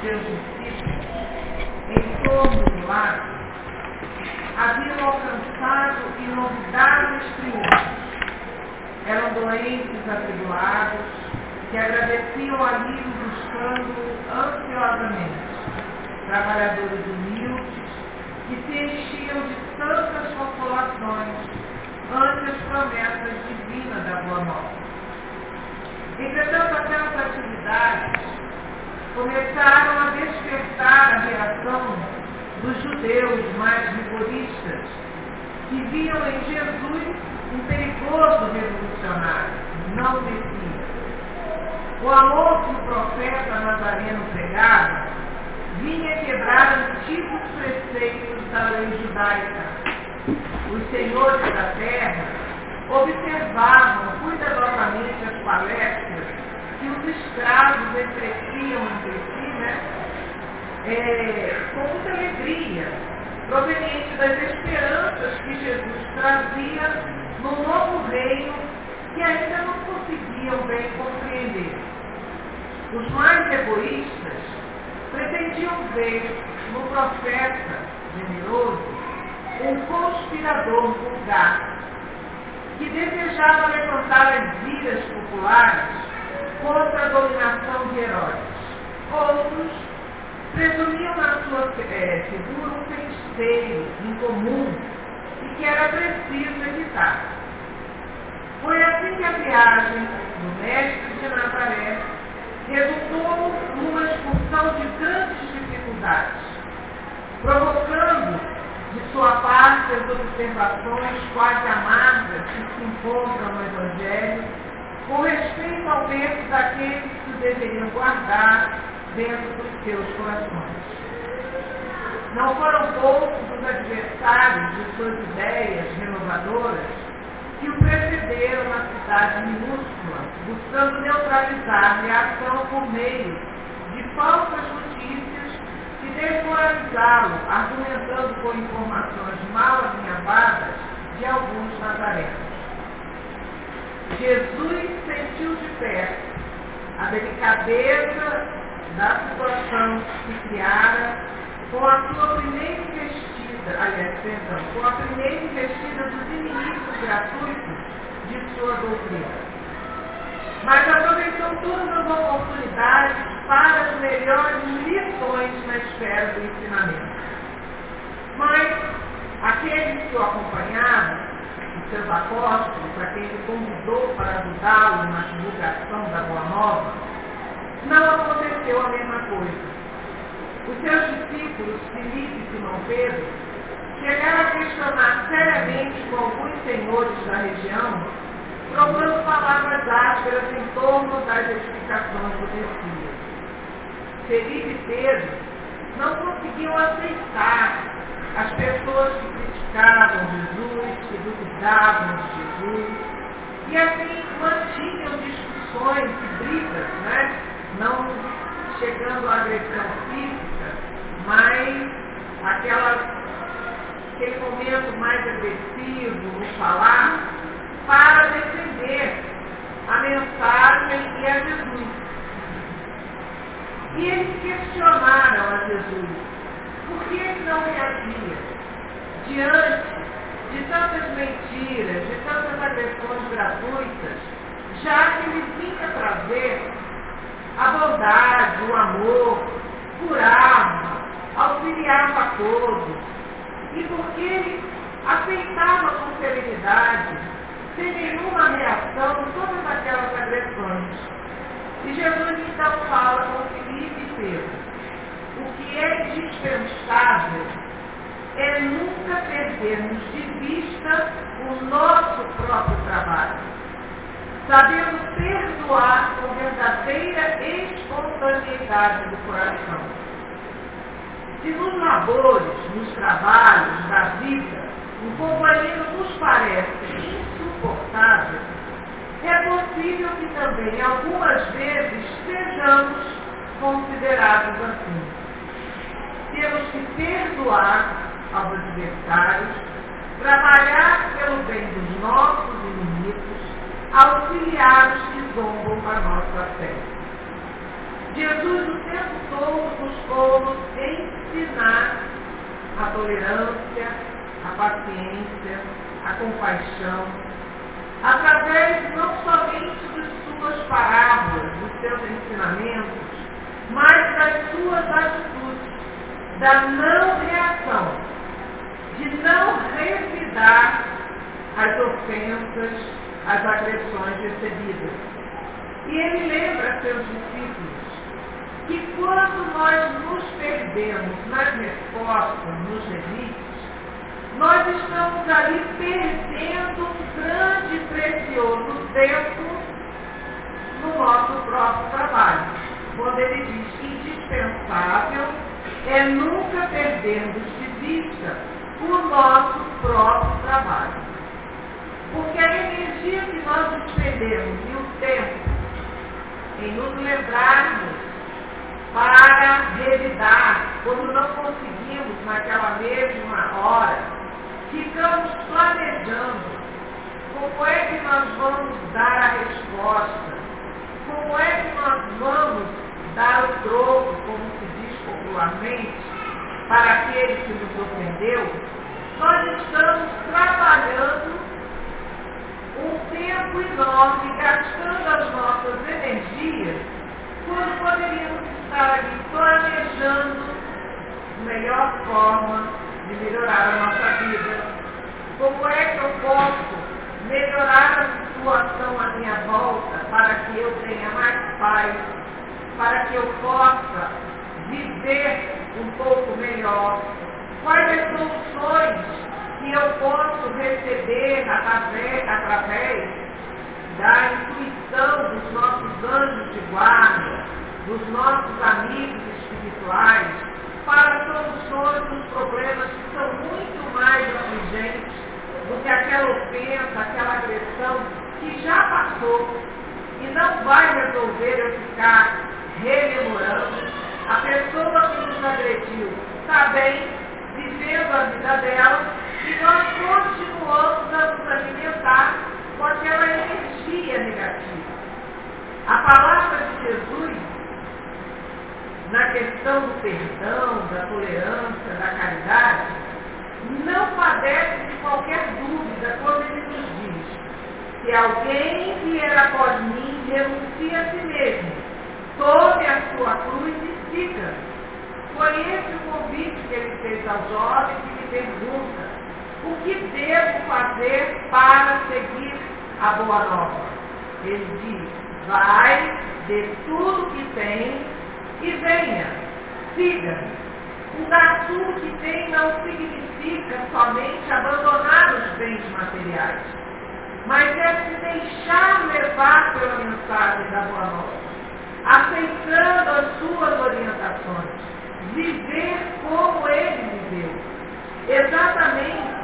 seus discípulos, em torno do lago, haviam alcançado inovidáveis triunfos. Eram doentes atribulados, que agradeciam a alívio buscando ansiosamente. Trabalhadores humildes, que se enchiam de tantas consolações ante as promessas divinas da Boa Nova. Entretanto, aquelas atividades começaram a despertar a reação dos judeus mais rigoristas, que viam em Jesus um perigoso revolucionário, não Messias. O amor que o profeta Nazareno pregava vinha quebrar antigos preceitos da lei judaica. Os senhores da terra observavam cuidadosamente as palestras que os escravos entretiam entre si, né? É, com muita alegria, proveniente das esperanças que Jesus trazia no novo reino que ainda não conseguiam bem compreender. Os mais egoístas pretendiam ver no profeta generoso um conspirador vulgar que desejava levantar as iras populares contra a dominação de heróis. Outros presumiam na sua é, figura um feiticeiro incomum e que era preciso evitar. Foi assim que a viagem do mestre de Nazaré resultou numa expulsão de grandes dificuldades, provocando de sua parte as observações quase amargas que se encontram no Evangelho com respeito ao peso daqueles que deveriam guardar dentro dos seus corações. Não foram poucos os adversários de suas ideias renovadoras que o precederam na cidade minúscula, buscando neutralizar a reação por meio de falsas notícias e desmoralizá-lo, argumentando com informações mal alinhavadas de alguns nazarenos. Jesus sentiu de perto a delicadeza da situação que criara com a sua primeira investida, aliás, perdão, com a primeira investida dos inimigos gratuitos de sua doutrina. Mas aproveitou todas as oportunidades para as melhores lições na esfera do ensinamento. Mas aqueles que o acompanhavam, os seus apóstolos, a quem ele convidou para ajudá-lo na divulgação da Boa Nova, não aconteceu a mesma coisa. Os seus discípulos, Filipe e Simão Pedro, chegaram a questionar seriamente com alguns senhores da região, procurando palavras ásperas em torno das explicações do Messias. Felipe e Pedro não conseguiam aceitar as pessoas que criticavam Jesus, que duvidavam de Jesus, e assim mantinham discussões e brigas, né? não chegando à agressão física, mas aquela, aquele momento mais agressivo no falar, para defender a mensagem e a Jesus. E eles questionaram a Jesus por que não reagia diante de tantas mentiras, de tantas agressões gratuitas, já que ele vinha trazer a bondade, o amor, curava, auxiliava a todos. E porque ele aceitava com serenidade, sem nenhuma reação, todas aquelas agressões. E Jesus então fala com Filipe e Pedro. O que é indispensável é nunca perdermos de vista o nosso próprio trabalho, sabendo perdoar com verdadeira espontaneidade do coração. Se nos labores, nos trabalhos da vida, um companheiro nos parece insuportável, é possível que também algumas vezes sejamos considerados assim. Temos que perdoar aos adversários, trabalhar pelo bem dos nossos inimigos, auxiliar os que zombam a nossa fé. Jesus o tempo todo buscou ensinar a tolerância, a paciência, a compaixão, através não somente de suas parábolas, dos seus ensinamentos, mas das suas atitudes, da não reação, de não revidar as ofensas, as agressões recebidas. E ele lembra a seus discípulos que quando nós nos perdemos nas respostas, nos limites, nós estamos ali perdendo um grande e precioso tempo no nosso próprio trabalho. Quando ele diz indispensável é nunca perdermos de vista o nosso próprio trabalho. Porque a energia que nós despendemos e o tempo em nos lembrarmos para revidar, quando não conseguimos naquela mesma hora, ficamos planejando como é que nós vamos dar a resposta, como é que nós vamos dar o troco, como se diz para aquele que nos ofendeu, nós estamos trabalhando um tempo enorme, gastando as nossas energias, quando poderíamos estar ali planejando melhor forma de melhorar a nossa vida. Como é que eu posso melhorar a situação à minha volta para que eu tenha mais paz, para que eu possa viver um pouco melhor? Quais soluções que eu posso receber através, através da intuição dos nossos anjos de guarda, dos nossos amigos espirituais, para soluções dos problemas que são muito mais afligentes do que aquela ofensa, aquela agressão que já passou e não vai resolver eu ficar rememorando. A pessoa que nos agrediu está bem, vivendo a vida dela, e nós continuamos a nos alimentar com aquela energia negativa. A palavra de Jesus, na questão do perdão, da tolerância, da caridade, não padece de qualquer dúvida quando ele nos diz: se alguém vier após mim, renuncie a si mesmo, tome a sua cruz e siga. Foi esse o convite que ele fez ao jovem que lhe pergunta: o que devo fazer para seguir a boa nova? Ele diz: vai, dê tudo que tem e venha, siga. O dar tudo que tem não significa somente abandonar os bens materiais, mas é se deixar levar pela mensagem da boa nova, aceitando as suas orientações, viver como ele viveu, exatamente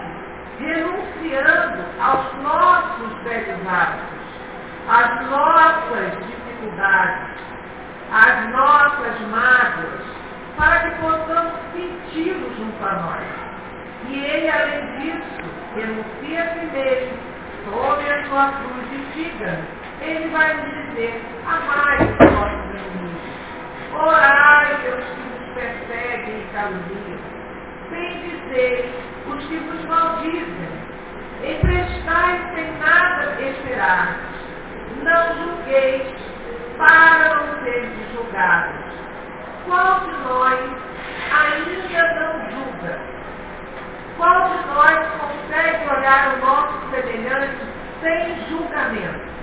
renunciando aos nossos velhos hábitos, às nossas dificuldades, às nossas mágoas, para que possamos senti-lo junto a nós. E ele, além disso, renuncia a si mesmo, tome a sua cruz e siga. Ele vai nos dizer, amai os nossos inimigos, orai pelos que nos perseguem e caluniam, bendizer os que vos maldizem, emprestai sem nada esperar, não julgueis para não seres julgados. Qual de nós ainda não julga? Qual de nós consegue olhar o nosso semelhante sem julgamento?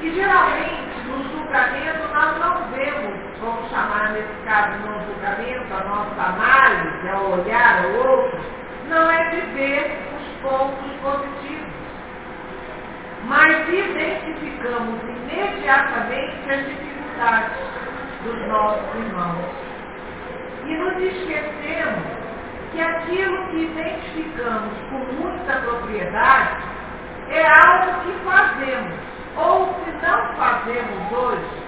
E geralmente no julgamento nós não vemos, vamos chamar nesse caso no julgamento, a nossa análise, ao olhar o outro, não é de ver os pontos positivos. Mas identificamos imediatamente as dificuldades dos nossos irmãos. E nos esquecemos que aquilo que identificamos com muita propriedade é algo que fazemos, ou se não fazemos hoje,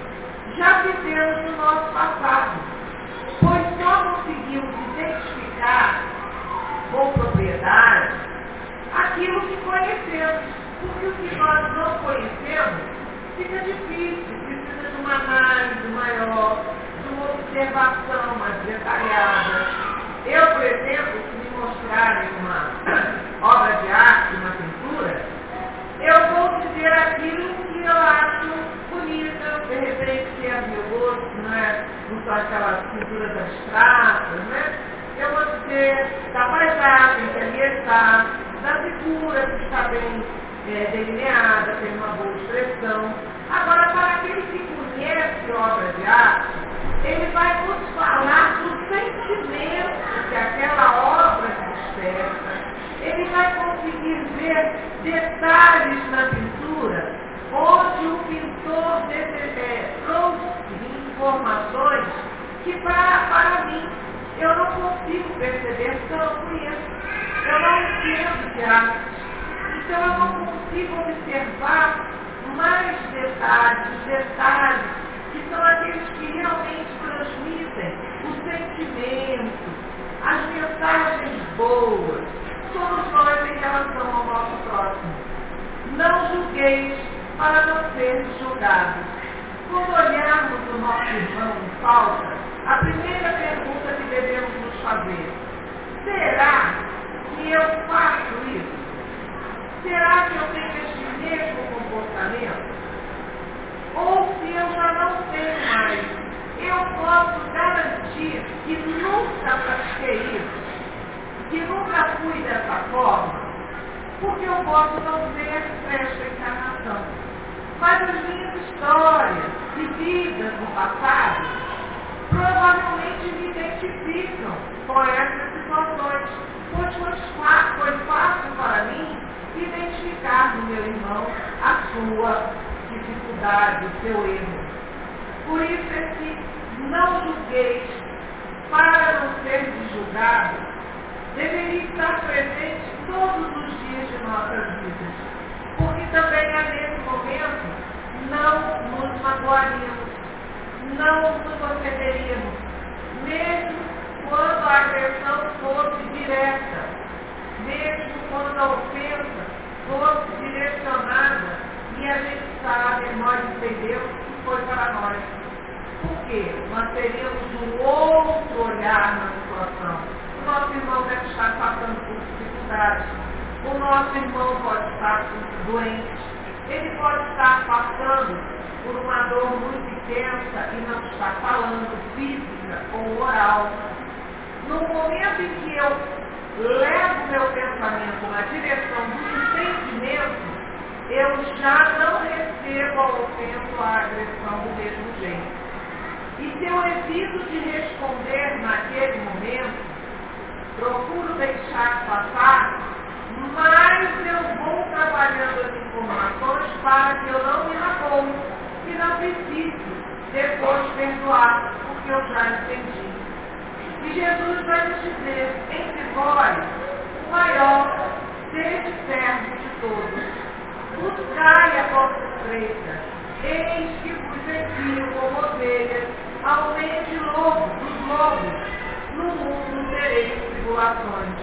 já fizemos no nosso passado, pois só conseguimos identificar com propriedade aquilo que conhecemos, porque o que nós não conhecemos fica difícil, precisa de uma análise maior observação mais detalhada. Eu, por exemplo, se me mostrarem uma obra de arte, uma eu vou dizer aquilo que eu acho bonita, de repente que é meu gosto, não é? Não são aquelas pinturas abstratas, né? Eu vou dizer da paisagem que ali está, da figura que está bem é, delineada, tem uma boa expressão. Agora, para aquele que conhece obra de arte, ele vai nos falar do sentimento que aquela obra desperta. Ele vai conseguir ver detalhes na pintura onde o pintor é, trouxe informações que para, para mim eu não consigo perceber porque eu não conheço. Eu não entendo de arte. Então eu não consigo observar mais detalhes, detalhes, que são aqueles que realmente transmitem o sentimento, as mensagens boas. Somos nós em relação ao nosso próximo. Não julgueis para não ser julgados. Quando olharmos o nosso irmão em falta, a primeira pergunta que devemos nos fazer, será que eu faço isso? Será que eu tenho este mesmo comportamento? Ou se eu já não tenho mais, eu posso garantir que nunca pratiquei isso, que nunca fui dessa forma, porque eu posso não ver esta encarnação. Mas as minhas histórias vividas no passado provavelmente me identificam com essas situações, pois foi fácil para mim identificar no meu irmão a sua dificuldade, o seu erro. Por isso é que não julgueis para não ser julgado, deveria estar presente todos os dias de nossas vidas. Porque também é nesse momento não nos magoaríamos, não nos ofenderíamos, mesmo quando a agressão fosse direta, mesmo quando a ofensa fosse direcionada e a gente sabe, nós entendemos que foi para nós. Por quê? Nós teríamos um outro olhar na situação. O nosso irmão deve estar passando por dificuldades. O nosso irmão pode estar doente. Ele pode estar passando por uma dor muito intensa e não está falando física ou oral. No momento em que eu levo meu pensamento na direção do sentimento, eu já não recebo a ofensa a agressão do mesmo jeito. E se eu evito de responder naquele momento, procuro deixar passar, mas eu vou trabalhando as informações para que eu não me magoe e não precise depois perdoar, porque eu já entendi. E Jesus vai nos dizer, entre vós, o maior, seja servo de todos. Buscai a vossa estreita, eis que vos envio como ovelhas ao meio de lobos, dos lobos. No mundo tereis tribulações.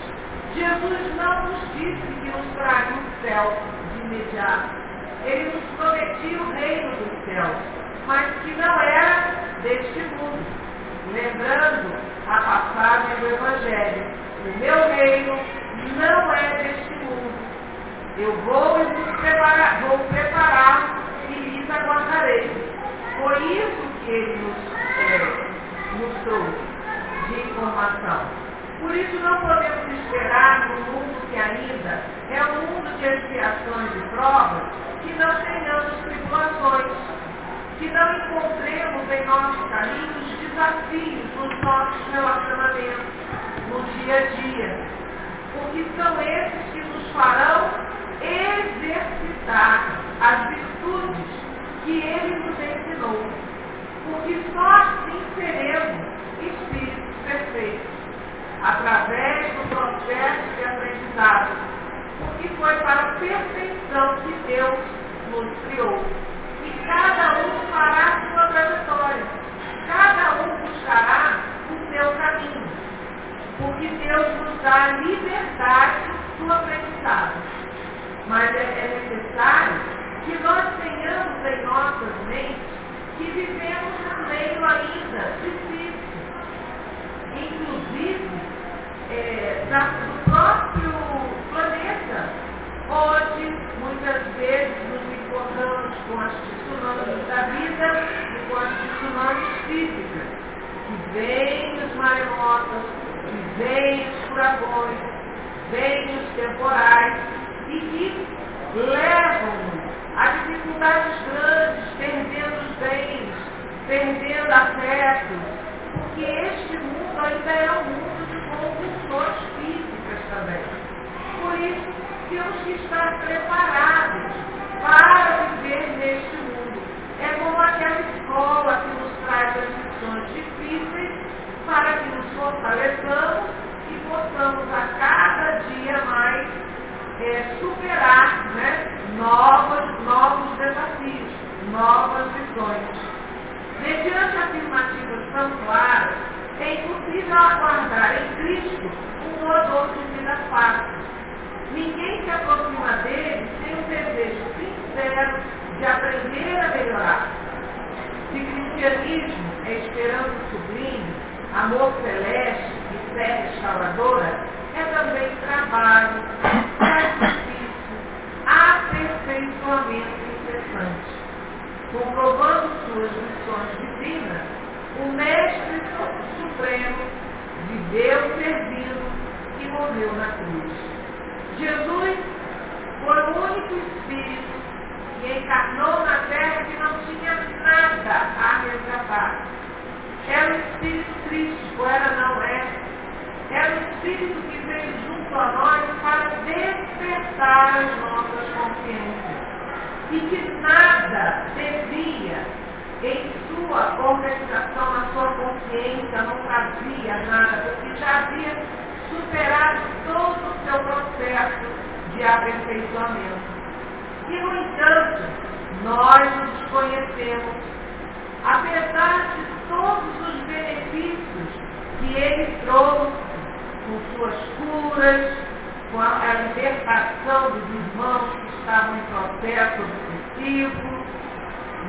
Jesus não nos disse que nos traria o céu de imediato. Ele nos prometia o reino dos céus, mas que não era deste mundo. Lembrando a passagem do Evangelho. O meu reino não é deste mundo. Eu vou e vos preparar, vou preparar e lhes aguardarei. Foi isso que ele nos, é, nos trouxe de informação. Por isso não podemos esperar no mundo que ainda é um mundo de expiações e provas que não tenhamos tribulações, que não encontremos em nosso caminho os desafios nos nossos relacionamentos, no dia a dia. Porque são esses que nos farão exercitar as virtudes que ele nos ensinou. Porque só assim seremos espíritos perfeitos, através do processo de aprendizado. Porque foi para a perfeição que Deus nos criou. E cada um fará sua trajetória cada um buscará o seu caminho. Porque Deus nos dá liberdade do aprendizado. Mas é, é necessário que nós tenhamos em nossas mentes que vivemos no meio ainda difícil, inclusive é, do próprio planeta, onde muitas vezes nos importamos com as tsunamis da vida e com as tsunamis físicas, que vêm os maremotos, que vêm os furacões, vêm os temporais e que levam-nos a dificuldades grandes, perdendo os bens, perdendo afetos, porque este mundo ainda é um mundo de convulsões físicas também. Por isso, temos que estar preparados para viver neste mundo. É como aquela escola que nos traz as lições difíceis para que nos fortaleçamos e possamos a cada dia mais é, superar né, novos, novos desafios, novas lições. Mediante afirmativas tão claras, é impossível aguardar em Cristo um modelo de vida fácil. Ninguém se aproxima dele sem um desejo sincero de aprender a melhorar. Se cristianismo é esperança sublime, amor celeste e fé restauradora, é também trabalho, sacrifício, aperfeiçoamento incessante. Comprovando suas missões divinas, o Mestre Supremo viveu servindo e morreu na cruz. Jesus foi o único Espírito que encarnou na terra que não tinha nada a resgatar. Era o Espírito Cristo, era não é, era o Espírito que veio junto a nós para despertar as nossas consciências. E que nada devia, em sua organização, na sua consciência, não fazia nada, porque já havia superado todo o seu processo de aperfeiçoamento. E, no entanto, nós nos conhecemos, apesar de todos os benefícios que ele trouxe com suas curas, com a, a libertação dos irmãos que estavam em processo obsessivo,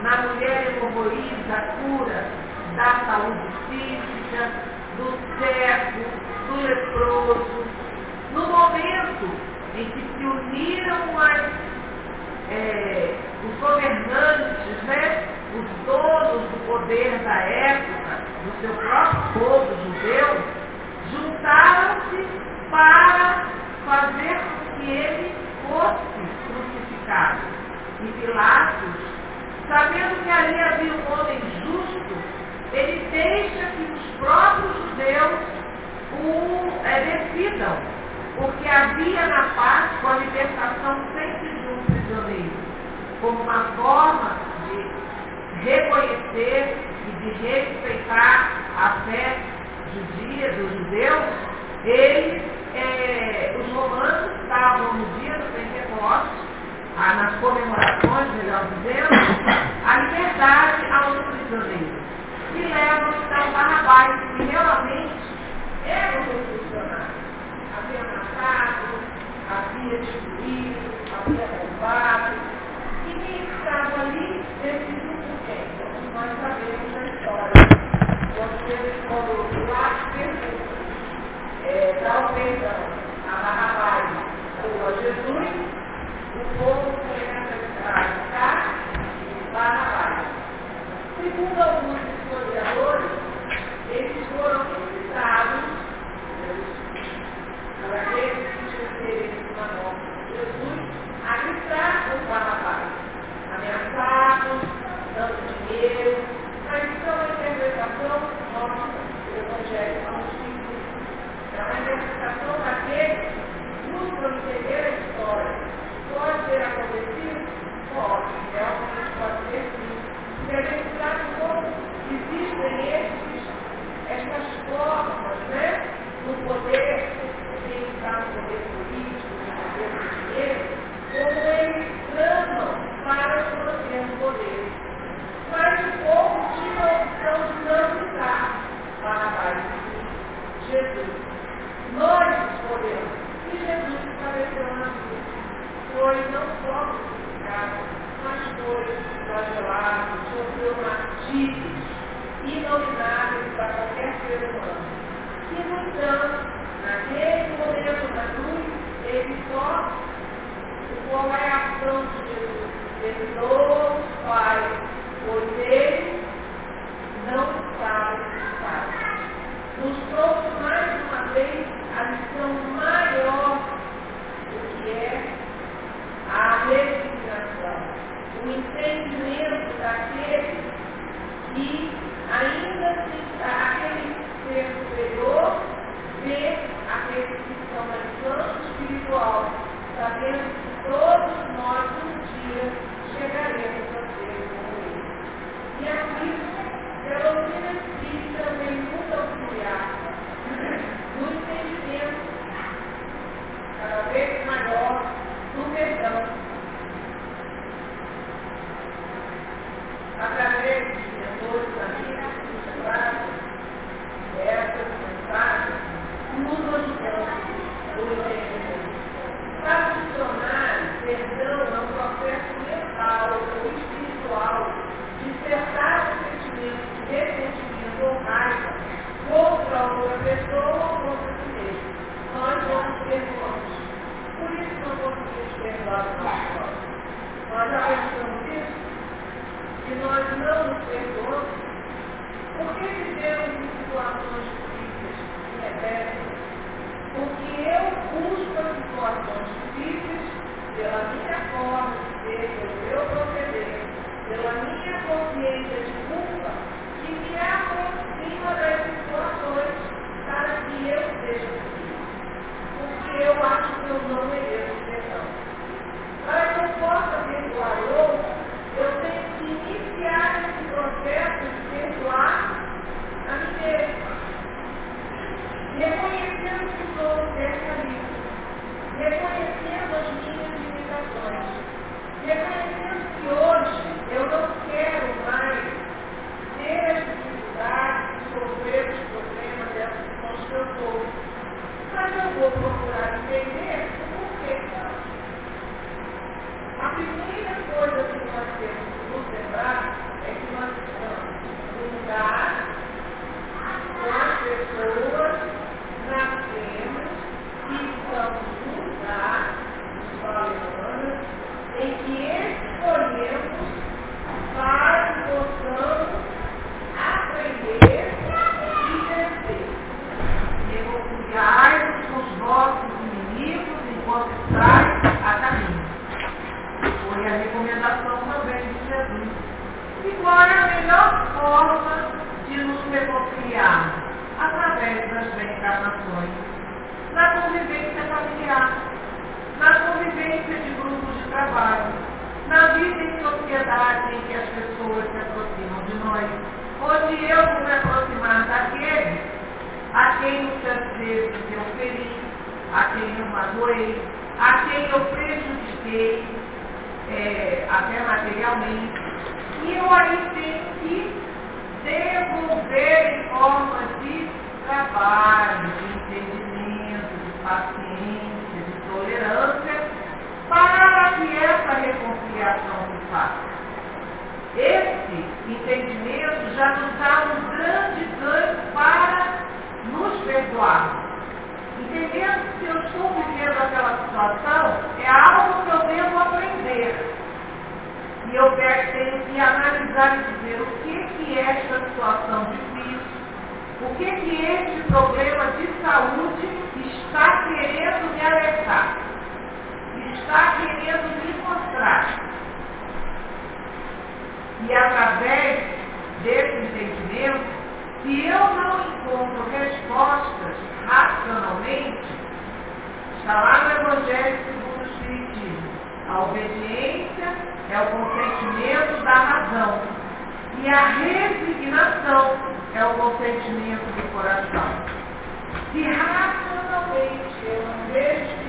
na mulher hemorroída, a cura da saúde física, do cego, do leproso. No momento em que se uniram as, é, os governantes, né, os donos do poder da época, do seu próprio povo judeu, juntaram-se para fazer com que ele fosse crucificado. E Pilatos, sabendo que ali havia um homem justo, ele deixa que os próprios judeus o é, decidam, porque havia na Páscoa a libertação sempre de um prisioneiro, como uma forma de reconhecer de respeitar a fé judia, dos judeus, eles, é, os romanos estavam no dia do Pentecostes, ah, nas comemorações, melhor dizendo, a liberdade aos prisioneiros. E levam então Barrabás, que realmente era um revolucionário. Havia matado, havia destruído, havia roubado. E quem estava ali decidiu por quem? Como nós sabemos da história você quando lá pergunta, é, dá o perdão a Barrabás ou a Jesus, o povo começa a ficar Barrabás. Segundo alguns historiadores, eles foram incitados por aqueles que escreveram uma morte de Jesus a gritar com Barrabás, ameaçados, dando dinheiro, mas isso é uma interpretação nossa do Evangelho Agostinho. É uma interpretação daqueles que buscam entender a história. Pode ter acontecido? Pode, realmente pode ter sim. E a gente sabe como existem esses, essas formas, né? No poder, quem está no poder político, no poder do dinheiro, como eles clamam para se manter no poder. Mas o povo tinha a opção de não estar para a paz de Jesus. Nós escolhemos. E Jesus apareceu na cruz. Foi não só crucificado, mas foi flagelado, sofreu martírios inomináveis para qualquer ser humano. E, no entanto, naquele momento da cruz, ele só, qual é a ação de Jesus? Ele louva o Pai, pois ele não sabe o que faz. Nos trouxe mais uma vez a lição maior do que é a resignação, o entendimento daquele que ainda se aquele ser superior vê aqueles que estão na lição espiritual, sabendo que todos nós um dia chegaremos a ser como ele. E aqui, pela doutrina espírita, vem muito auxiliar no entendimento cada vez maior do perdão. Por isso não conseguimos perdoar o nosso próximo. Nós já pensamos isso? Se nós não nos perdoamos, por que vivemos em situações difíceis e rebeldes? Porque eu busco as situações difíceis pela minha forma de ser, pelo meu proceder, pela minha consciência de culpa, que me aproxima das situações para que eu seja feliz. Porque eu acho que eu não mereço perdão. Para que eu possa perdoar outro, eu tenho e dizer o que, que é esta situação difícil, o que, que este problema de saúde está querendo me alertar, está querendo me mostrar. E através desse entendimento, se eu não encontro respostas racionalmente, está lá no Evangelho segundo o Espiritismo. A obediência é o consentimento da razão. E a resignação é o consentimento do coração. Se racionalmente eu não vejo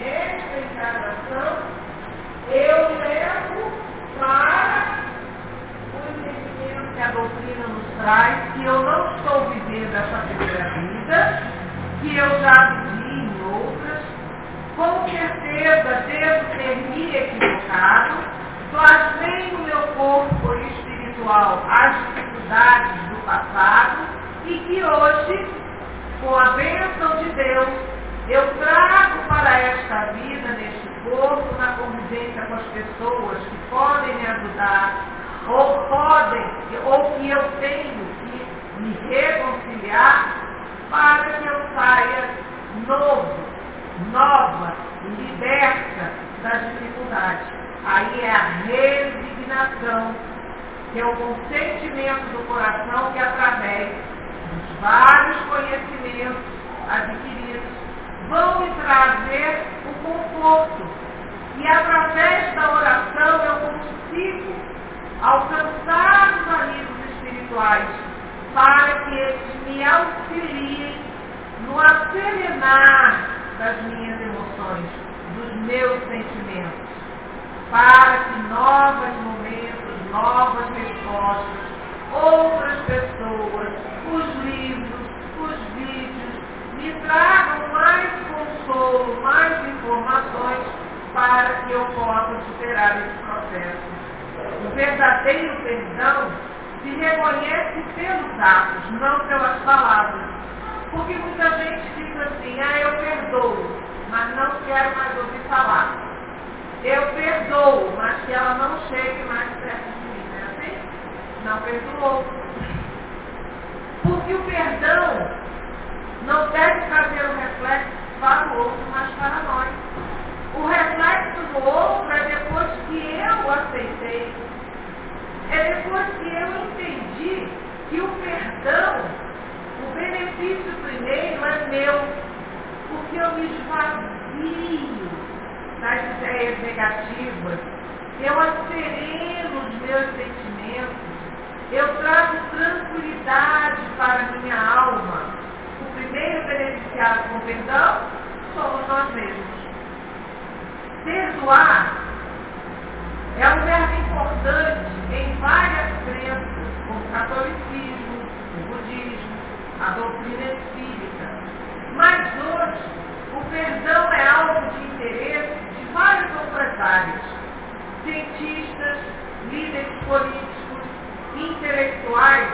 nesta encarnação, eu levo para o entendimento que a doutrina nos traz que eu não estou vivendo essa primeira vida, que eu já vivi com certeza devo ter me equivocado, plasmei no meu corpo espiritual as dificuldades do passado e que hoje, com a bênção de Deus, eu trago para esta vida, neste corpo, na convivência com as pessoas que podem me ajudar, ou podem, ou que eu tenho que me reconciliar, para que eu saia novo, nova, liberta das dificuldades. Aí é a resignação, que é o consentimento do coração que através dos vários conhecimentos adquiridos vão me trazer o conforto. E através da oração eu consigo alcançar os amigos espirituais para que eles me auxiliem no acelerar das minhas emoções, dos meus sentimentos, para que novos momentos, novas respostas, outras pessoas, os livros, os vídeos, me tragam mais consolo, mais informações para que eu possa superar esse processo. O verdadeiro perdão se reconhece pelos atos, não pelas palavras. Porque muita gente diz assim, ah, eu perdoo, mas não quero mais ouvir falar. Eu perdoo, mas que ela não chegue mais perto de mim, não é assim? Não perdoou. Porque o perdão não deve trazer o reflexo para o outro, mas para nós. O reflexo do outro é depois que eu aceitei. É depois que eu entendi que o benefício primeiro é meu. Porque eu me esvazio das ideias negativas. Eu acereno os meus sentimentos. Eu trago tranquilidade para a minha alma primeiro beneficiado com perdão somos nós mesmos. Perdoar é um verbo importante em várias crenças, como o catolicismo, o budismo, a doutrina espírita. Mas hoje, o perdão é algo de interesse de várias outras áreas. Cientistas, líderes políticos, intelectuais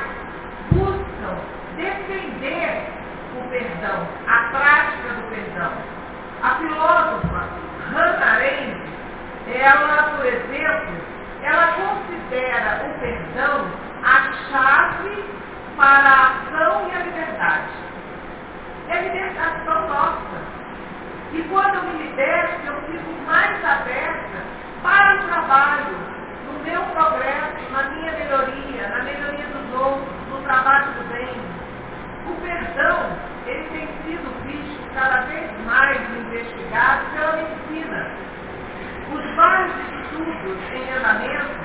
buscam defender o perdão, a prática do perdão. A filósofa Hannah Arendt, ela, por exemplo, ela considera o perdão a chave para a ação e a liberdade. É libertação nossa. E quando eu me liberto, eu fico mais aberta para o trabalho, no meu progresso, na minha melhoria, na melhoria dos outros, no trabalho do bem. O perdão, ele tem sido visto cada vez mais investigado pela medicina. Os vários estudos em andamento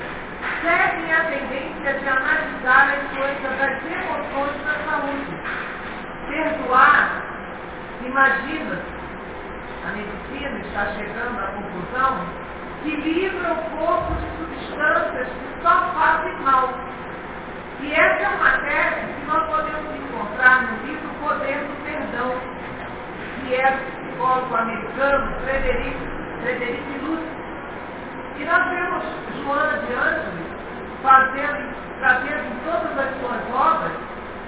seguem a tendência de analisar a influência das emoções na saúde. Perdoar, imagina, a medicina está chegando à conclusão que livra o corpo de substâncias que só fazem mal e essa é uma tese que nós podemos encontrar no livro Poder do Perdão, que é do psicólogo americano Frederic, Frederic Lutz. E nós vemos Joana de Ângeles fazendo, trazendo em todas as suas obras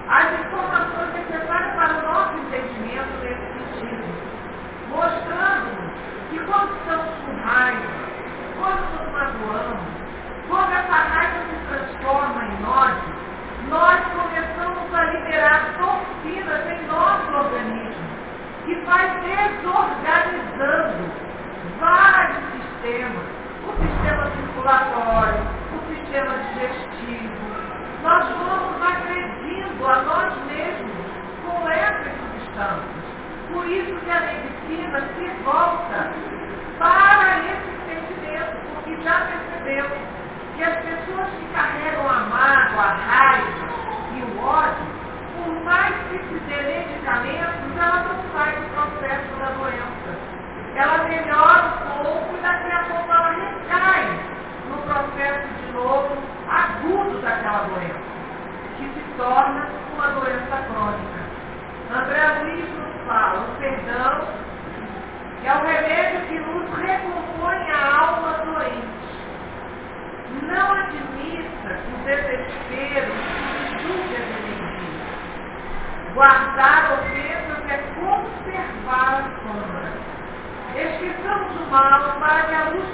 as informações necessárias para o nosso entendimento nesse mostrando que quando estamos com raiva, quando nos magoamos, quando essa raiva se transforma em nós, nós começamos a liberar toxinas em nosso organismo, que vai desorganizando vários sistemas, o sistema circulatório, o sistema digestivo. Nós vamos agredindo a nós mesmos com essas substâncias. Por isso que a medicina se volta para esse sentimento, porque já percebeu que as pessoas que carregam a mágoa, a raiva e o ódio, por mais que se dê medicamentos, ela não sai do processo da doença. Ela melhora um pouco e daqui a pouco ela recai no processo de novo agudo daquela doença, que se torna uma doença crônica. André Luiz nos fala, o perdão é o remédio que nos recompõe a alma doente não admita o desespero, Guardar ofensas é conservar a sombra. Esqueçamos o mal para que a luz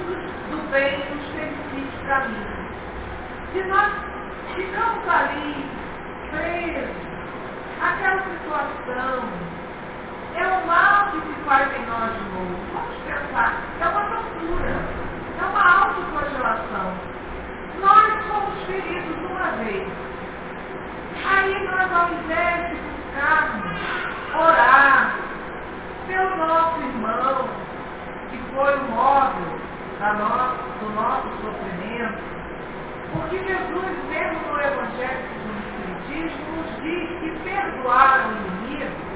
do bem nos felicite caminho. Se nós ficamos ali presos, aquela situação, é o mal que se faz em nós de novo. Vamos pensar, é uma tortura, é uma autoflagelação. Nós somos feridos uma vez. Aí nós, ao invés de buscarmos orar pelo nosso irmão, que foi o móvel do nosso sofrimento, porque Jesus, mesmo no Evangelho do Espiritismo, nos diz que perdoar o inimigo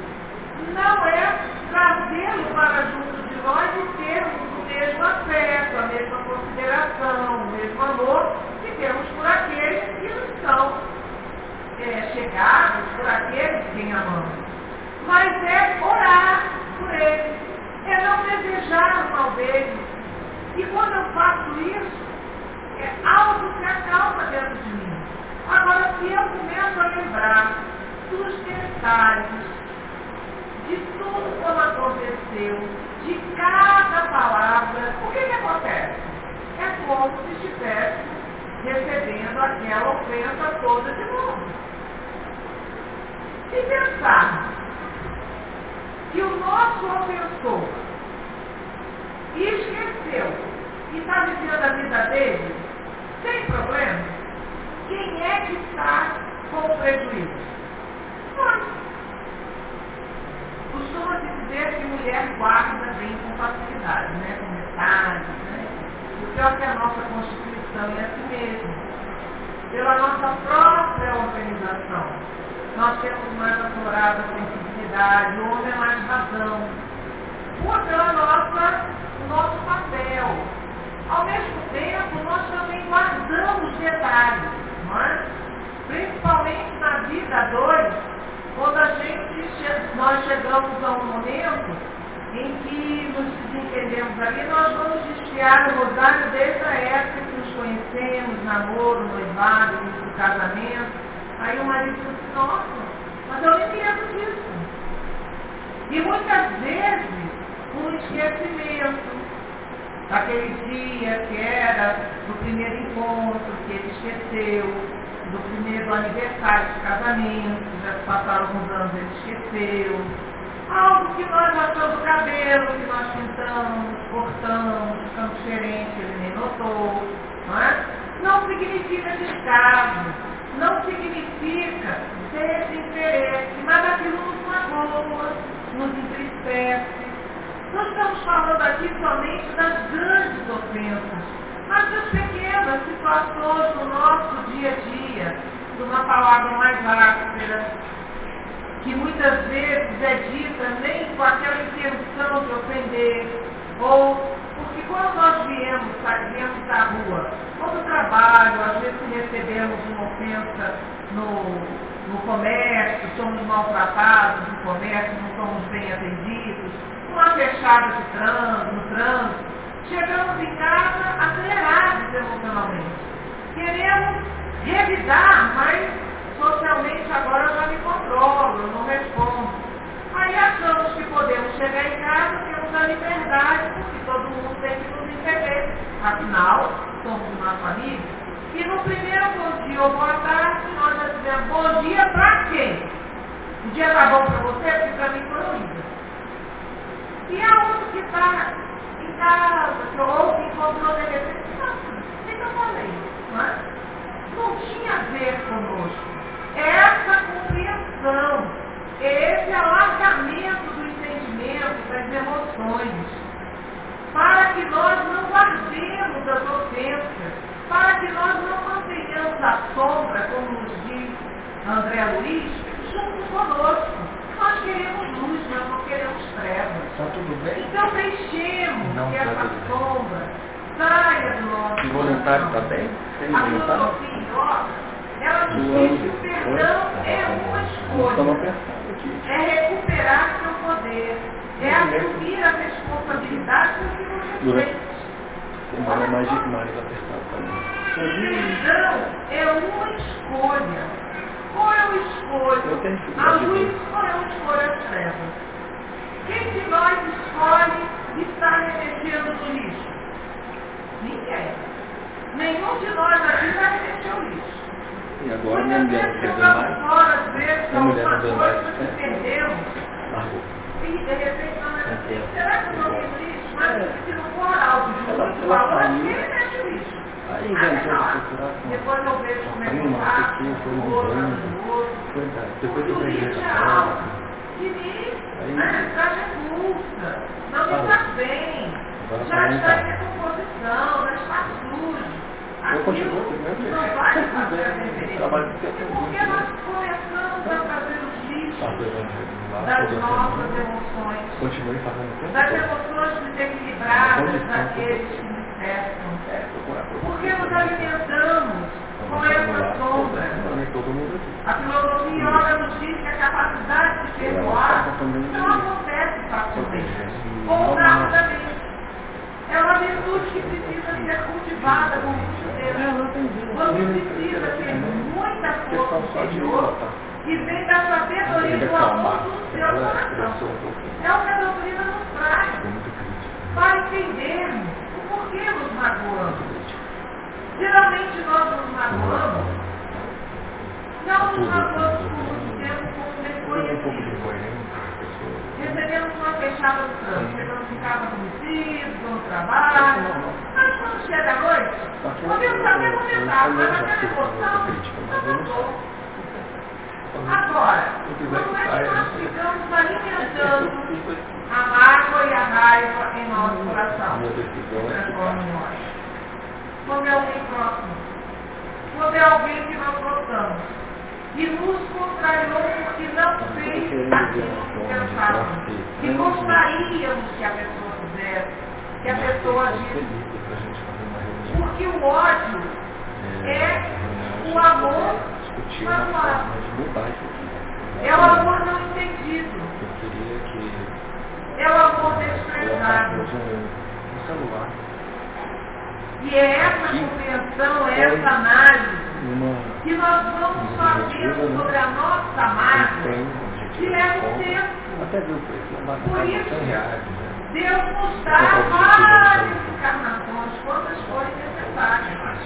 não é trazê-lo para junto de nós e termos o mesmo afeto, a mesma consideração, o mesmo amor que temos por aqueles que nos são é, chegados, por aqueles quem amamos. Mas é orar por eles, é não desejar o mal deles. E quando eu faço isso, é algo que acalma dentro de mim. Agora, se eu começo a lembrar dos detalhes, de tudo como aconteceu, de cada palavra, o que, que acontece? É como se estivesse recebendo aquela ofensa toda de novo. Se pensar que o nosso ofensor esqueceu e está vivendo a vida dele, sem problema, quem é que está com prejuízo? Nós. Costuma-se dizer que mulher guarda bem com facilidade, né? com metade, né? O pior que a nossa Constituição é assim mesmo. Pela nossa própria organização, nós temos mais aflorada sensibilidade, o homem é mais razão. Por pela nossa, o nosso papel. Ao mesmo tempo, nós também guardamos detalhes, é? principalmente na vida dois, quando a gente, nós chegamos a um momento em que nos desentendemos ali, nós vamos desfiar o rosário desde a época que nos conhecemos, namoro, noivado, do casamento. Aí o marido diz assim, nossa, mas eu nem lembro disso. E muitas vezes, um esquecimento daquele dia que era do primeiro encontro, que ele esqueceu, do primeiro aniversário de casamento, já passaram alguns anos, ele esqueceu. Algo que nós achamos o cabelo, que nós pintamos, cortamos, ficamos diferentes, ele nem notou. Não, é? não significa descaso, não significa desinteresse, mas aquilo nos magoa, nos entristece. Nós estamos falando aqui somente das grandes ofensas mas das pequenas situações no nosso dia a dia, de uma palavra mais áspera, que muitas vezes é dita nem com aquela intenção de ofender, ou porque quando nós viemos, viemos da rua, ou do trabalho, às vezes recebemos uma ofensa no, no comércio, somos maltratados no comércio, não somos bem atendidos, uma fechada de trânsito, no trânsito, chegamos em casa acelerados emocionalmente. Queremos revidar, mas socialmente agora eu já me controlo, eu não respondo. Aí achamos que podemos chegar em casa, temos a liberdade, porque todo mundo tem que nos entender. Afinal, somos uma família. E no primeiro bom dia ou boa tarde, nós já dizemos bom dia para quem? O dia está bom para você? Porque para mim foi horrível. E a outra que está casa, ou que encontrou deficiência. Nem que eu falei, não? Não tinha a ver conosco. Essa compreensão, esse alargamento do entendimento das emoções, para que nós não guardemos as ofensas, para que nós não mantenhamos a sombra, como nos diz André Luiz, junto conosco. Nós queremos luz, nós não queremos trevas. Está tudo bem? Então deixemos não, que essa tá sombra saia do nosso O voluntário está bem? Tem a filosofia ela nos diz que o perdão é uma escolha. É recuperar seu poder. É assumir a responsabilidade do que você fez. Mais, mais apertada também. Perdão é uma escolha. Qual é o escolha? escolho Eu tenho a luz ou eu escolho as trevas? Quem de nós escolhe estar remexendo no lixo? Ninguém. Nenhum de nós aqui vai remexer o lixo. E agora minha mulher não vezes quer ver mais. Minha mulher não vê mais, né? perdemos. Largou. E de repente nós Não assim, quer. será que eu não tenho lixo? Mas se não for algo de Ela- ela valor, saiu. quem mexe o lixo? Aí inventou é Depois eu vejo como é que o que, foi no o banho. o. Verdade. Depois Porque eu o peguei é algo prova. Aí- né, traz repulsa, não faz bem, já tá está tá. em decomposição, já está sujo. Eu continuo jeito. a diferença. Trabalho de E tempo por que muito, nós né? começamos a fazer o lá das nossas emoções? Continuei fazendo o tempo das emoções desequilibradas daqueles que É, Porque você. nos alimentamos com essa sombra. Não. A filosofia nos diz que a capacidade de perdoar não acontece facilmente ou rapidamente. É uma virtude que precisa ser cultivada com muito tempo. Você precisa ter muita força interior que vem da sabedoria do amor do seu Ela coração. pouquinho. É o que a doutrina nos traz. Para entendermos porquê nos magoamos. Geralmente nós nos magoamos, não nos magoamos por muito tempo como desconhecidos. pessoas. Recebemos uma fechada no trânsito, em casa adormecidos, no trabalho. Mas quando chega a noite, podemos até comentar, mas aquela emoção não mudou. Agora, como é que nós ficamos alimentando a mágoa e a raiva em nosso coração? É transforma ficar. em nós. É alguém próximo. Quando é alguém que nós gostamos. E nos contrariou porque não fez aquilo que pensávamos. Que gostaríamos que a pessoa fizesse, que a pessoa agisse. Porque o ódio é o amor aqui. é o amor não entendido. É um celular. E é essa compreensão, é essa análise que nós vamos fazendo sobre a nossa um que leva um tempo. Viu o preço, uma Por bacana isso, 100 reais. Né? Deus nos dá várias encarnações, quantas forem necessárias,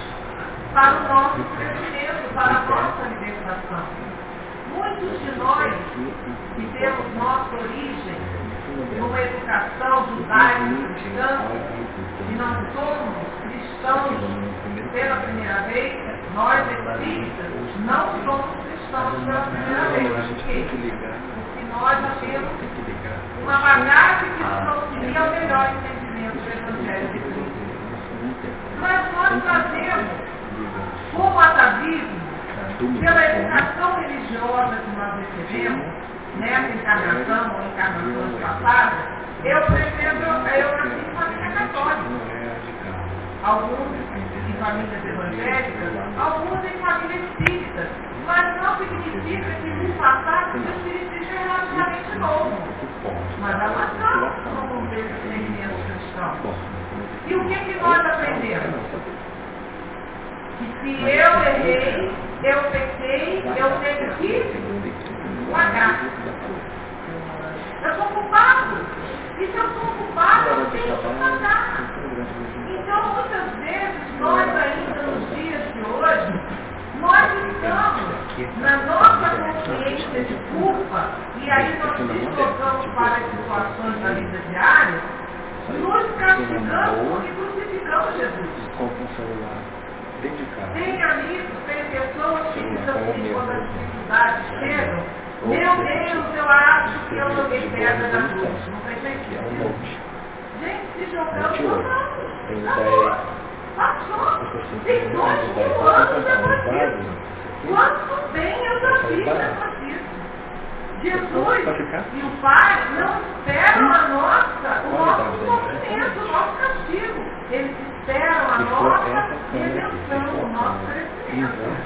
para o nosso crescimento, para a nossa libertação. Muitos de nós que temos nossa origem numa educação judaico-cristã e não somos cristãos pela primeira vez, nós espíritas não somos cristãos pela primeira vez. A Por gente tem que quê? ligar. Porque nós já temos Tem que ligar. uma bagagem que nos auxilia ao melhor entendimento do Evangelho de Cristo. Mas nós trazemos como atavismo, pela educação religiosa que nós recebemos, nessa encarnação ou encarnações passadas, eu pretendo, eu nasci em família católica. Alguns em famílias evangélicas, alguns em famílias espíritas. Mas não significa que no passado o espiritismo é relativamente novo. Mas há bastante no contexto de segmentos cristãos. E o que, que nós aprendemos? Que se eu errei, eu pequei, eu tenho que pagar. Eu sou culpado. E se eu sou culpado, eu tenho que pagar. Então, muitas vezes, nós ainda nos dias de hoje, nós estamos na nossa consciência de culpa, e aí nós deslocamos para as situações da vida diária, nos castigamos e crucificamos Jesus. Tem amigos, tem pessoas que dizem assim, quando as dificuldades chegam, meu Deus, eu acho que eu joguei pedra na cruz. Não tem sentido. Gente, se. Tem Acabou. 10. Passou. Tipo assim, Tem dois mais de 10. mil Só anos comprar depois vaso, disso. isso aqui. Quanto bem eu já fiz depois disso. Jesus e o Pai não esperam a nossa, o nosso da sofrimento, o nosso castigo. Eles esperam a nossa redenção, o nosso crescimento.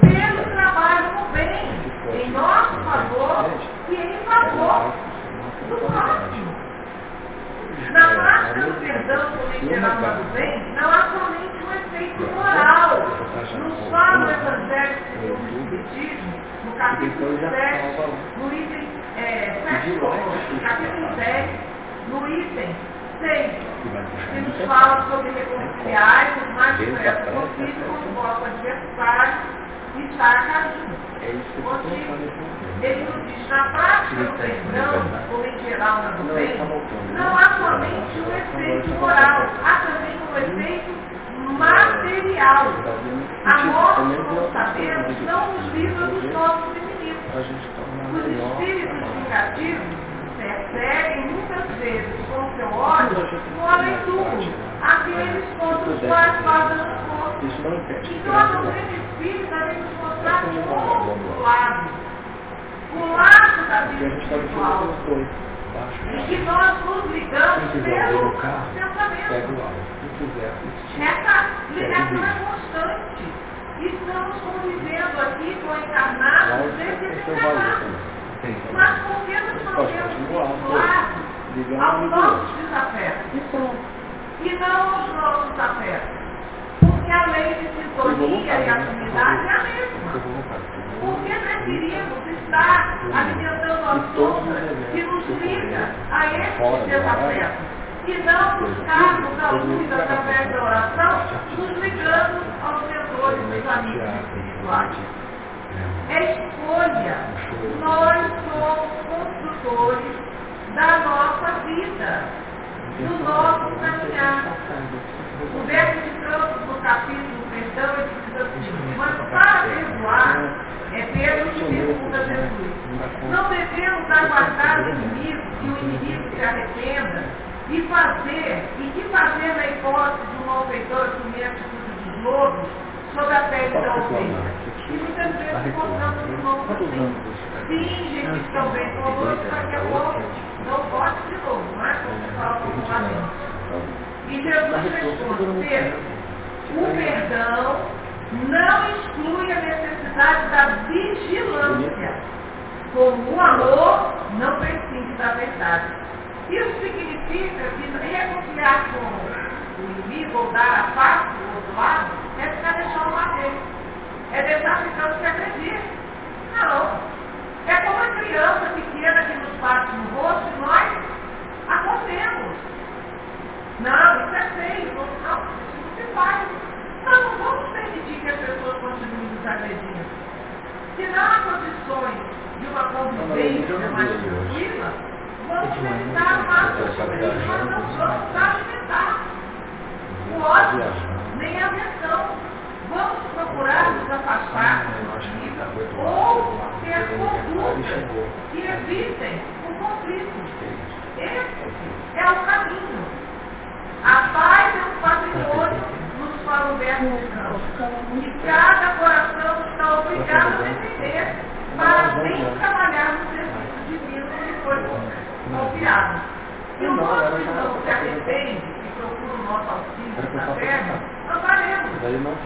Pelo trabalho no bem, em nosso favor e em favor do próximo. Na prática do perdão literal do bem, não há somente um efeito moral. Nos fala o Evangelho segundo o Espiritismo, no capítulo depois já 7, salva. no item é, E de lá é 7, que- capítulo 10, no item 6, Que que nos fala sobre reconciliar os mais atrás, possível até com o vosso adversário e estar a caminho. É isso que eu estou esse momento. Ele nos diz, na prática do perdão, ou em geral na do Não, bem, tá não há somente um efeito moral, há também um efeito material. A morte, como sabemos, não nos livra dos nossos inimigos. A torna Os espíritos vingativos perseguem muitas vezes com seu ódio no além-túmulo aqueles contra os quais fazem o fogo. Isso não impede. Então a espírita vem nos mostrar um outro lado, o lado da a vida espiritual, em e que nós nos ligamos pelo pensamento. o alto. Quem quiser assistir. Essa ligação é constante. Estamos convivendo aqui com encarnados desencarnados. Tem Mas por que nos Pode mantemos vinculados aos no nossos desafetos E não aos nossos afetos? Porque a lei de sintonia e afinidade é a mesma. Por que preferimos estar alimentando a sombra que nos liga a esses desafetos? E não buscarmos a luz através da oração, nos ligando aos mentores dos amigos espirituais. É escolha. Nós somos construtores da nossa vida, do nosso caminhar. O verso de Campos, no capítulo Perdão, ele diz assim, mas para perdoar é Pedro que pergunta a Jesus. Não devemos aguardar o inimigo e o inimigo se arrependa e fazer, e que fazer na hipótese de um malfeitor assumir a atitude dos lobos sobre a pele da ovelha. E muitas vezes encontramos irmãos assim, fingem que estão bem conosco, daqui a pouco não pode de novo, não é? Como fala popularmente. E Jesus responde, Pedro, o perdão não exclui a necessidade da vigilância, como o amor não prescinde da verdade. Isso significa que reconciliar com o inimigo ou dar a face do outro lado é ficar deixando vez. É deixar ficando se agredir. Não. É como a criança pequena que nos bate no rosto e nós acontemos. Não, isso é feio. Não, isso não se faz. Então não vamos permitir que as pessoas continuem nos agredindo. Se não há condições de uma convivência mais tranquila, vamos evitar o máximo possível, mas não vamos alimentar o ódio, nem a aversão. Vamos procurar nos afastar ou ter condutas que evitem o conflito. Esse é o caminho. A paz é um patrimônio, fala o verso de cada coração está obrigado a defender para bem trabalhar no serviço divino que foi confiado. Se o nosso irmão se arrepende e procura o nosso auxílio na terra, nós faremos.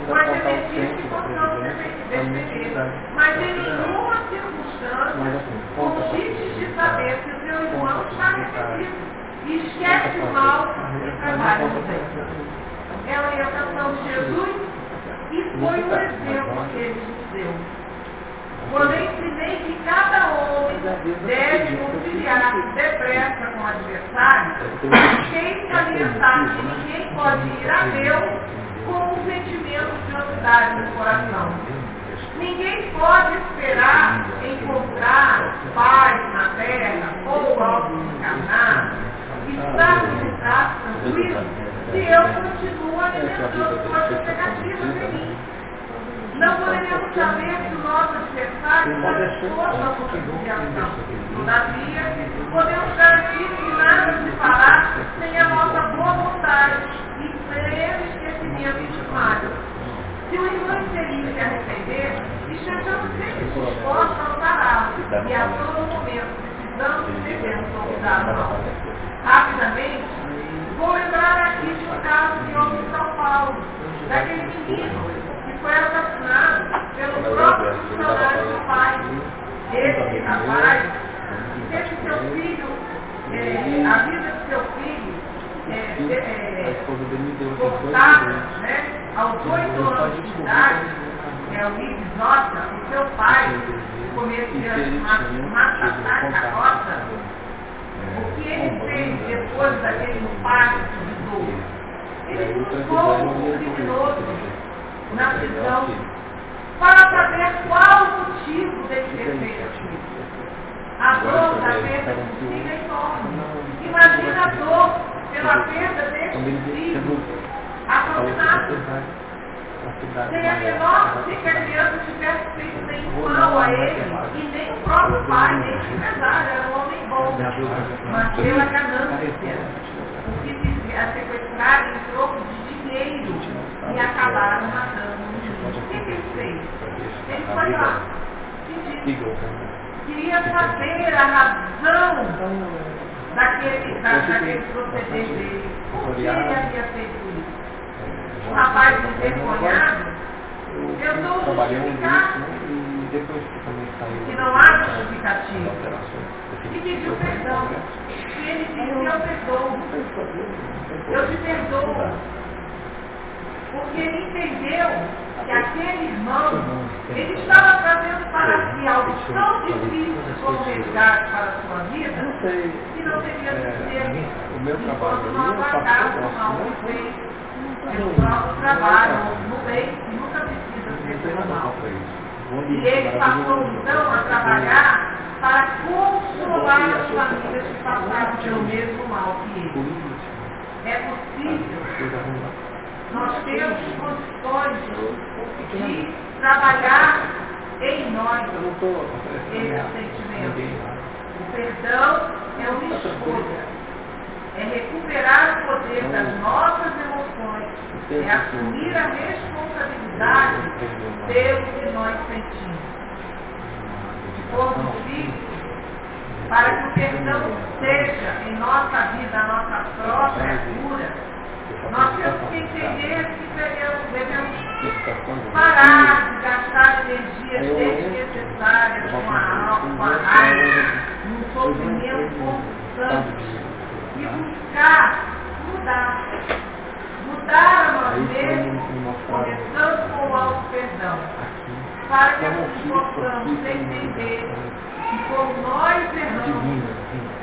Mas é preciso que possamos defender. Mas em nenhuma circunstância conquistes de saber que o seu irmão está arrependido. E esquece o mal e trabalha no bem. É a orientação de Jesus e foi um exemplo que ele nos deu. Quando eu ensinei que cada homem deve conciliar depressa com o adversário, sem salientar que ninguém pode ir a Deus com um sentimento de ansiedade no coração. Ninguém pode esperar encontrar paz na terra ou algo encarnado, estar está tranquilo, se eu continuo alimentando coisas negativas em mim. Não poderemos saber se o nosso adversário está disposto à conciliação. Todavia, podemos garantir que nada se fará sem a nossa boa vontade e pleno esquecimento males. Se o irmão infeliz se arrepender, estejamos sempre dispostos a ampará-lo e a todo momento precisamos e devemos convidar a nós. Rapidamente, vou lembrar aqui de um caso que houve em São Paulo, daquele menino que foi assassinado pelo próprio funcionário do pai. Esse rapaz teve seu filho, é, a vida de seu filho, é, é, cortada, né, aos oito anos de idade, é o Liv Nota, o seu pai, matar a roça, o que ele fez depois daquele impacto de dor? Ele buscou o criminoso na prisão para saber qual o motivo dele ter feito aquilo. A dor da perda filho é enorme. Imagina a dor pela perda desse filho assassinado. Sem a menor se a criança tivesse feito nenhum mal a ele, e nem o próprio pai, nem o empresário, era um homem bom, mas pela ganância, o que dizia sequestrar em troco de dinheiro e acabaram matando o. O que ele fez? Ele foi lá, pediu. Queria saber a razão daquele, da, daquele proceder dele. Por que ele havia feito isso? O rapaz envergonhado tentou justificar e depois que também saiu. que não há justificativa. E pediu perdão. E ele disse, eu perdoo. Eu te perdoo. Porque ele entendeu que aquele irmão, ele estava trazendo para si algo tão difícil como resgate para a sua vida, que não teria sucesso É, o meu trabalho não aguardar o mal que fez pelo próprio trabalho, no bem, que nunca precisa ser pelo mal. E ele passou maravilhoso. então a trabalhar para consolar as famílias que passaram pelo mesmo mal que ele. É possível, nós temos condições de trabalhar em nós esse sentimento. O perdão é uma escolha. É recuperar o poder das nossas emoções. É assumir a responsabilidade pelo que nós sentimos. For difícil, para que o perdão seja em nossa vida a nossa própria cura, nós temos que entender que devemos, devemos parar de gastar energias desnecessárias com a alma, com a raiva, num sofrimento constante. E buscar mudar. Mudar a nós mesmos, começando com o auto-perdão, para que assim possamos entender que como nós erramos,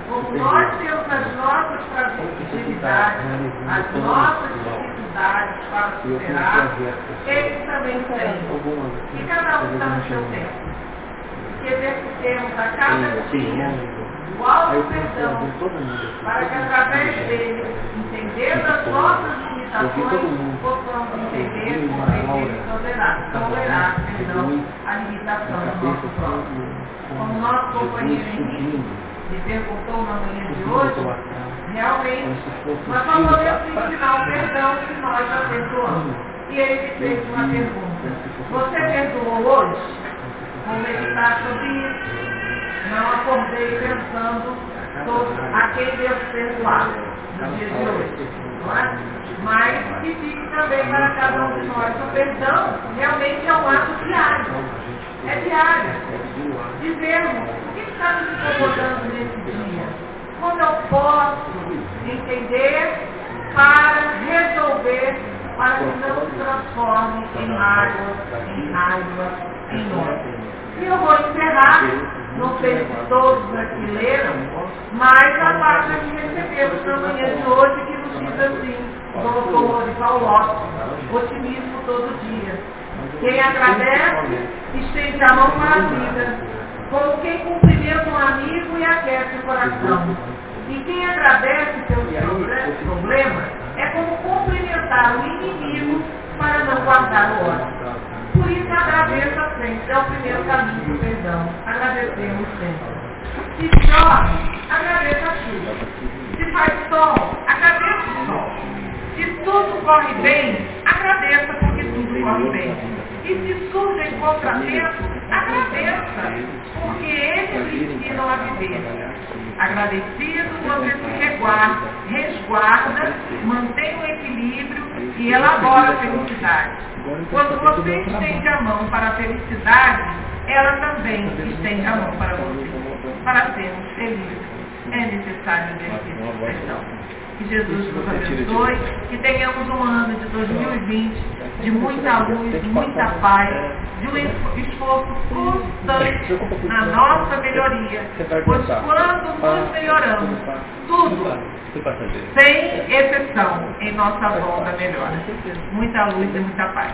como nós temos as nossas fragilidades, as nossas dificuldades para superar, eles também têm. E cada um está no seu tempo. Que exercitemos a cada dia o auto-perdão, para que através dele, entendendo as nossas limitações, possamos entender, compreender e tolerar, tolerar perdão, a limitação do nosso próximo. Como nosso companheiro Henrique me perguntou na manhã de hoje, realmente nós só podemos ensinar o perdão se nós já perdoamos. E ele me fez uma pergunta. Você perdoou hoje? Vou meditar sobre isso. Não acordei pensando a quem devo perdoar no dia de hoje. Mas que fique também para cada um de nós. O perdão realmente é um ato diário. É diário. Dizermos o que está nos incomodando nesse dia. Como eu posso entender para resolver, para que não se transforme em mágoa, em raiva, em ódio. E eu vou encerrar, não sei se todos aqui leram, mas a página que recebemos na manhã de hoje que nos diz assim, do de Paulo, otimismo todo dia. Quem agradece, estende a mão para a vida, como quem cumprimenta um amigo e aquece o coração. E quem agradece pelos problemas é como cumprimentar o inimigo para não guardar o ódio. Isso agradeça sempre, é o primeiro caminho do perdão. Agradecemos sempre. Se chove, agradeça a chuva. Se faz sol, agradeça o sol. Se tudo corre bem, agradeça porque tudo corre bem. E se surgem contratempos, agradeça, porque eles ensinam a viver. Agradecido, você se reguarda, resguarda, mantém o equilíbrio e elabora a felicidade. Quando você estende a mão para a felicidade, ela também estende a mão para você. Para sermos felizes, é necessário exercer o perdão. Que Jesus nos abençoe, que tenhamos um ano de 2020 de muita luz, de muita paz, de um esforço constante na nossa melhoria. Pois quando nos melhoramos, tudo sem exceção, em nossa volta melhora. Muita luz e muita paz.